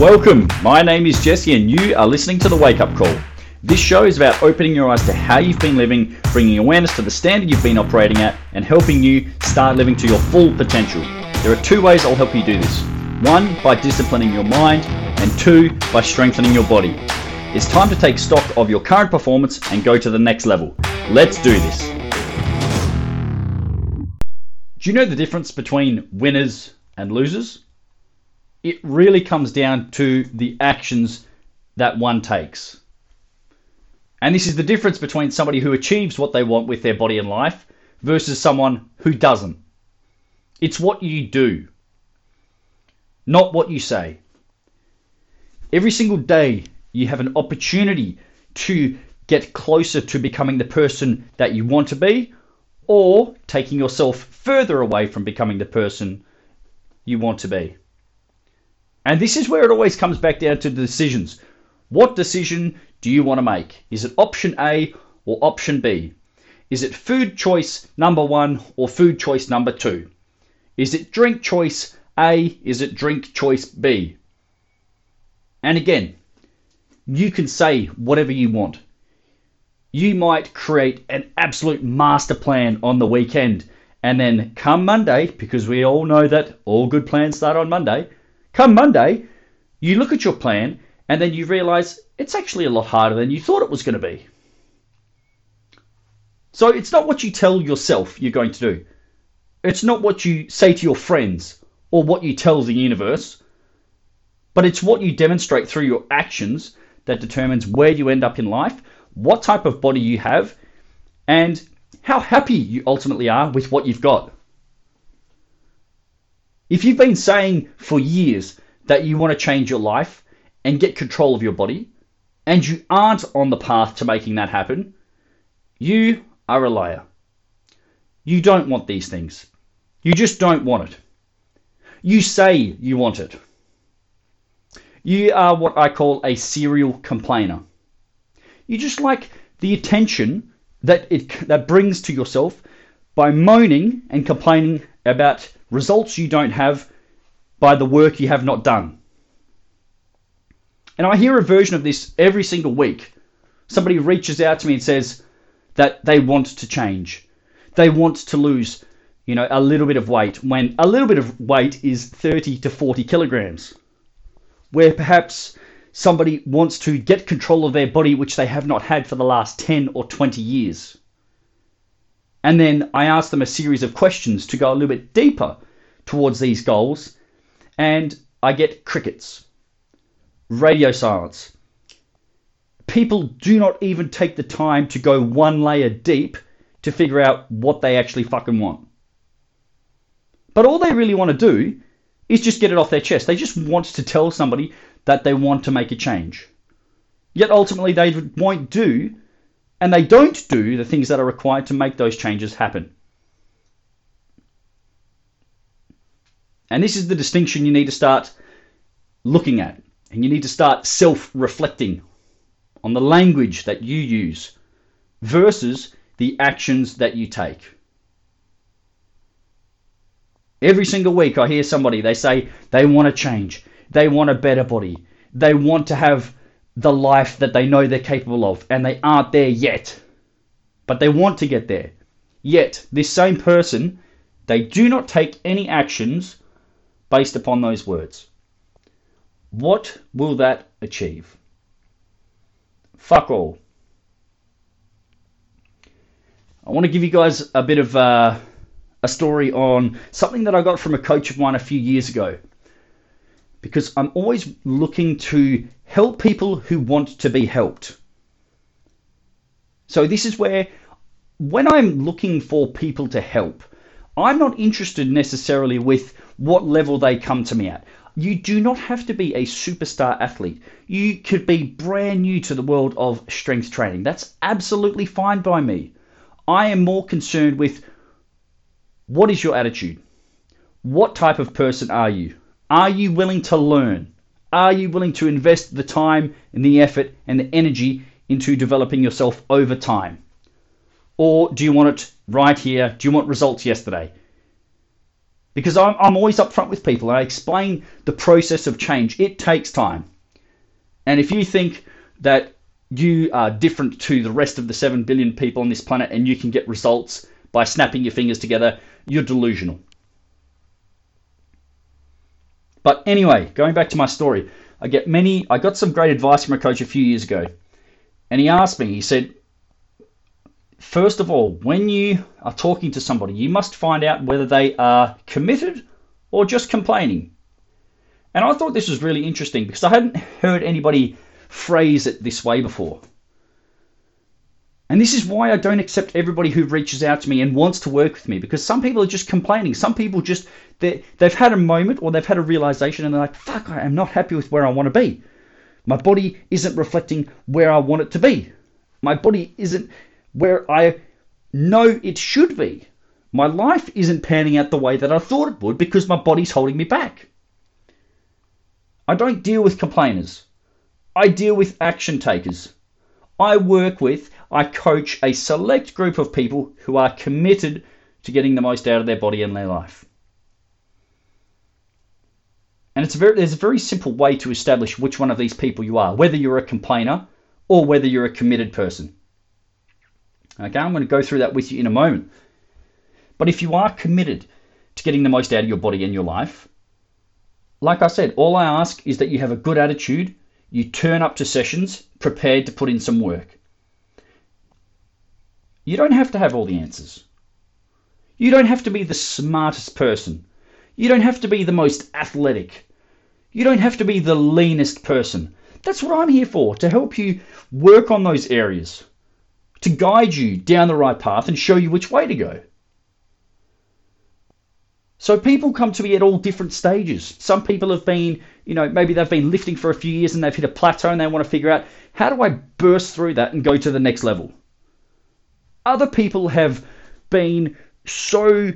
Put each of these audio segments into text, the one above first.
Welcome. My name is Jesse, and you are listening to the Wake Up Call. This show is about opening your eyes to how you've been living, bringing awareness to the standard you've been operating at, and helping you start living to your full potential. There are two ways I'll help you do this one, by disciplining your mind, and two, by strengthening your body. It's time to take stock of your current performance and go to the next level. Let's do this. Do you know the difference between winners and losers? It really comes down to the actions that one takes. And this is the difference between somebody who achieves what they want with their body and life versus someone who doesn't. It's what you do, not what you say. Every single day, you have an opportunity to get closer to becoming the person that you want to be or taking yourself further away from becoming the person you want to be. And this is where it always comes back down to the decisions. What decision do you want to make? Is it option A or option B? Is it food choice number one or food choice number two? Is it drink choice A? Is it drink choice B? And again, you can say whatever you want. You might create an absolute master plan on the weekend, and then come Monday, because we all know that all good plans start on Monday, come Monday, you look at your plan and then you realize it's actually a lot harder than you thought it was going to be. So it's not what you tell yourself you're going to do. It's not what you say to your friends or what you tell the universe, but it's what you demonstrate through your actions that determines where you end up in life, what type of body you have, and how happy you ultimately are with what you've got. If you've been saying for years that you want to change your life and get control of your body, and you aren't on the path to making that happen, you are a liar. You don't want these things. You just don't want it. You say you want it. You are what I call a serial complainer. You just like the attention that it that brings to yourself by moaning and complaining about results you don't have by the work you have not done. And I hear a version of this every single week. Somebody reaches out to me and says that they want to change. They want to lose, you know, a little bit of weight when a little bit of weight is 30 to 40 kilograms where perhaps somebody wants to get control of their body, which they have not had for the last 10 or 20 years. And then I ask them a series of questions to go a little bit deeper towards these goals, and I get crickets, radio silence. People do not even take the time to go one layer deep to figure out what they actually fucking want. But all they really want to do is just get it off their chest. They just want to tell somebody that they want to make a change. Yet ultimately they won't do, and they don't do the things that are required to make those changes happen. And this is the distinction you need to start looking at. And you need to start self reflecting on the language that you use versus the actions that you take. Every single week, I hear somebody, they say they want to change, they want a better body, they want to have the life that they know they're capable of, and they aren't there yet. But they want to get there. Yet, this same person, they do not take any actions based upon those words. What will that achieve? Fuck all. I want to give you guys a bit of uh, a story on something that I got from a coach of mine a few years ago. Because I'm always looking to help people who want to be helped. So, this is where, when I'm looking for people to help, I'm not interested necessarily with what level they come to me at. You do not have to be a superstar athlete. You could be brand new to the world of strength training. That's absolutely fine by me. I am more concerned with what is your attitude? What type of person are you? Are you willing to learn? Are you willing to invest the time and the effort and the energy into developing yourself over time? Or do you want it right here? Do you want results yesterday? because I'm, I'm always upfront with people. I explain the process of change. It takes time. And if you think that you are different to the rest of the 7 billion people on this planet and you can get results by snapping your fingers together, you're delusional. But anyway, going back to my story, I get many I got some great advice from a coach a few years ago. And he asked me, he said, first of all, when you are talking to somebody, you must find out whether they are committed or just complaining. And I thought this was really interesting because I hadn't heard anybody phrase it this way before. And this is why I don't accept everybody who reaches out to me and wants to work with me because some people are just complaining. Some people just they've had a moment or they've had a realization and they're like, "Fuck, I am not happy with where I want to be. My body isn't reflecting where I want it to be. My body isn't where I know it should be. My life isn't panning out the way that I thought it would because my body's holding me back. I don't deal with complainers. I deal with action takers. I work with, I coach a select group of people who are committed to getting the most out of their body and their life. And it's a very, there's a very simple way to establish which one of these people you are, whether you're a complainer or whether you're a committed person. Okay, I'm going to go through that with you in a moment. But if you are committed to getting the most out of your body and your life, like I said, all I ask is that you have a good attitude, you turn up to sessions prepared to put in some work. You don't have to have all the answers. You don't have to be the smartest person. You don't have to be the most athletic. You don't have to be the leanest person. That's what I'm here for, to help you work on those areas to guide you down the right path and show you which way to go. So people come to me at all different stages. Some people have been, you know, maybe they've been lifting for a few years and they've hit a plateau and they want to figure out how do I burst through that and go to the next level. Other people have been so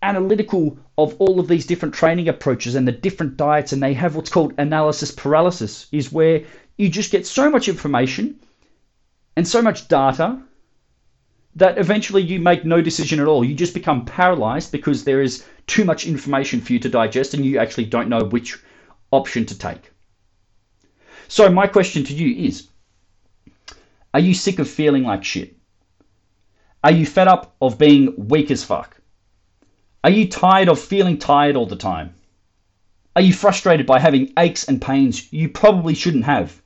analytical of all of these different training approaches and the different diets and they have what's called analysis paralysis is where you just get so much information and so much data that eventually you make no decision at all. You just become paralyzed because there is too much information for you to digest and you actually don't know which option to take. So, my question to you is Are you sick of feeling like shit? Are you fed up of being weak as fuck? Are you tired of feeling tired all the time? Are you frustrated by having aches and pains you probably shouldn't have?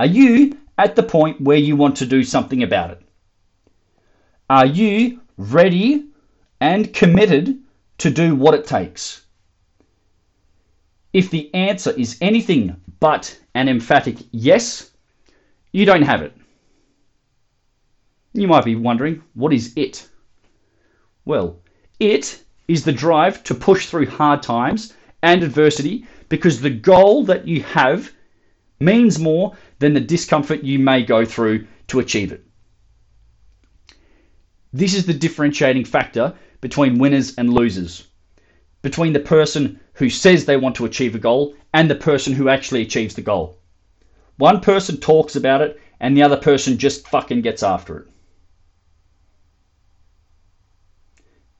Are you at the point where you want to do something about it? Are you ready and committed to do what it takes? If the answer is anything but an emphatic yes, you don't have it. You might be wondering, what is it? Well, it is the drive to push through hard times and adversity because the goal that you have means more than the discomfort you may go through to achieve it. This is the differentiating factor between winners and losers, between the person who says they want to achieve a goal and the person who actually achieves the goal. One person talks about it and the other person just fucking gets after it.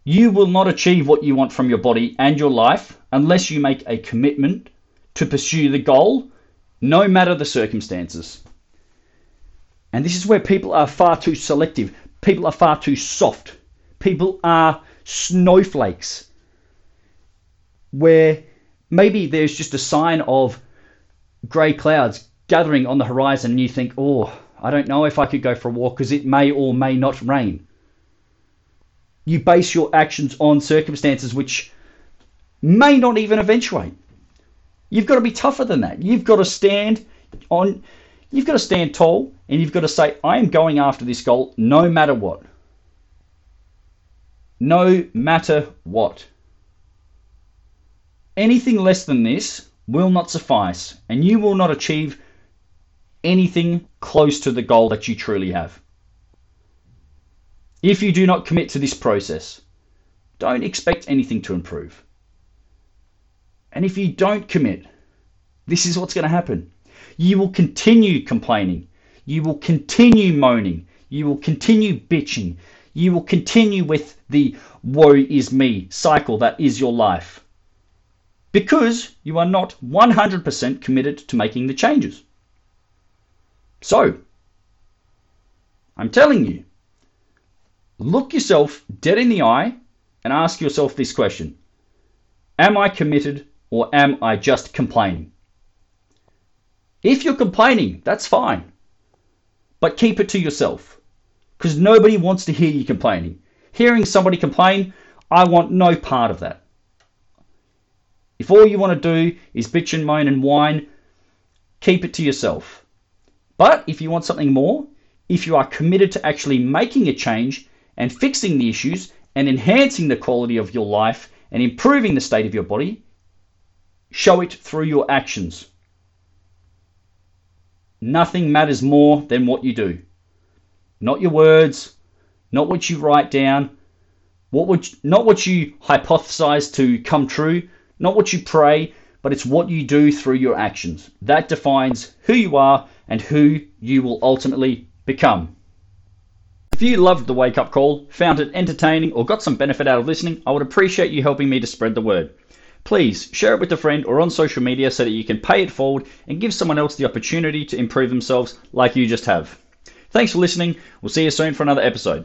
You will not achieve what you want from your body and your life unless you make a commitment to pursue the goal no matter the circumstances. And this is where people are far too selective. People are far too soft. People are snowflakes. Where maybe there's just a sign of grey clouds gathering on the horizon, and you think, oh, I don't know if I could go for a walk because it may or may not rain. You base your actions on circumstances which may not even eventuate. You've got to be tougher than that. You've got to stand on you've got to stand tall and you've got to say I am going after this goal no matter what. No matter what. Anything less than this will not suffice and you will not achieve anything close to the goal that you truly have. If you do not commit to this process, don't expect anything to improve. And if you don't commit, this is what's going to happen. You will continue complaining. You will continue moaning. You will continue bitching. you will continue with the woe is me cycle that is your life. Because you are not 100% committed to making the changes. So, I'm telling you, look yourself dead in the eye and ask yourself this question Am I committed or am I just complaining? If you're complaining, that's fine. But keep it to yourself. Because nobody wants to hear you complaining. Hearing somebody complain, I want no part of that. If all you want to do is bitch and moan and whine, keep it to yourself. But if you want something more, if you are committed to actually making a change and fixing the issues and enhancing the quality of your life and improving the state of your body, show it through your actions. Nothing matters more than what you do. Not your words, not what you write down, what would, not what you hypothesize to come true, not what you pray, but it's what you do through your actions. That defines who you are and who you will ultimately become. If you loved the wake up call, found it entertaining, or got some benefit out of listening, I would appreciate you helping me to spread the word. Please share it with a friend or on social media so that you can pay it forward and give someone else the opportunity to improve themselves like you just have. Thanks for listening. We'll see you soon for another episode.